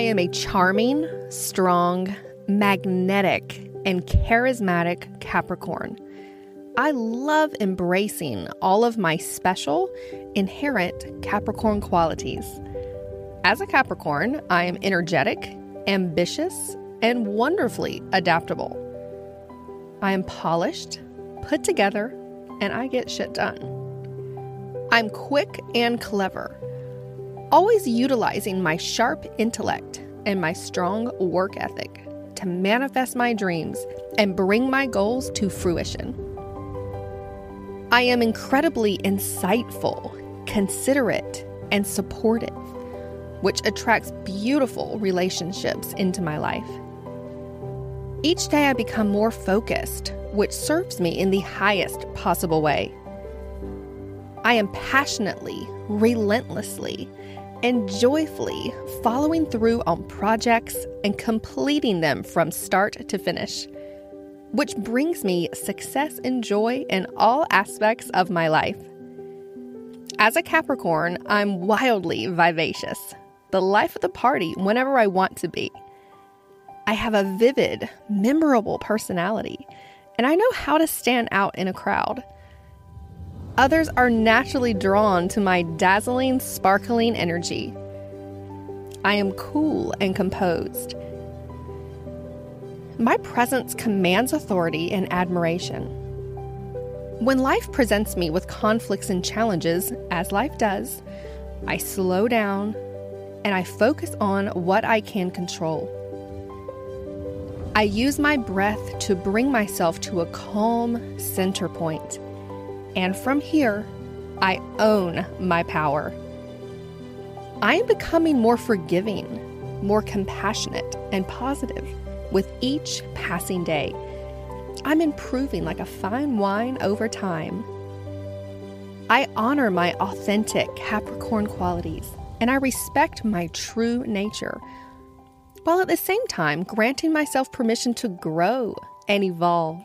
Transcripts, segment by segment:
am a charming, strong, magnetic, and charismatic Capricorn. I love embracing all of my special, inherent Capricorn qualities. As a Capricorn, I am energetic, ambitious, and wonderfully adaptable. I am polished, put together, and I get shit done. I'm quick and clever, always utilizing my sharp intellect and my strong work ethic to manifest my dreams and bring my goals to fruition. I am incredibly insightful, considerate, and supportive, which attracts beautiful relationships into my life. Each day I become more focused, which serves me in the highest possible way. I am passionately, relentlessly, and joyfully following through on projects and completing them from start to finish which brings me success and joy in all aspects of my life. As a Capricorn, I'm wildly vivacious, the life of the party whenever I want to be. I have a vivid, memorable personality, and I know how to stand out in a crowd. Others are naturally drawn to my dazzling, sparkling energy. I am cool and composed my presence commands authority and admiration. When life presents me with conflicts and challenges, as life does, I slow down and I focus on what I can control. I use my breath to bring myself to a calm center point, and from here, I own my power. I am becoming more forgiving, more compassionate, and positive with each passing day. I'm improving like a fine wine over time. I honor my authentic Capricorn qualities and I respect my true nature, while at the same time granting myself permission to grow and evolve.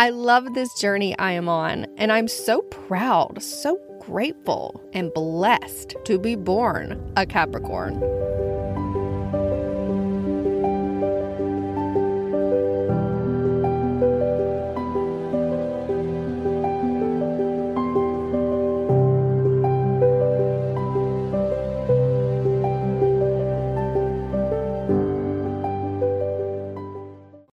I love this journey I am on, and I'm so proud, so grateful, and blessed to be born a Capricorn.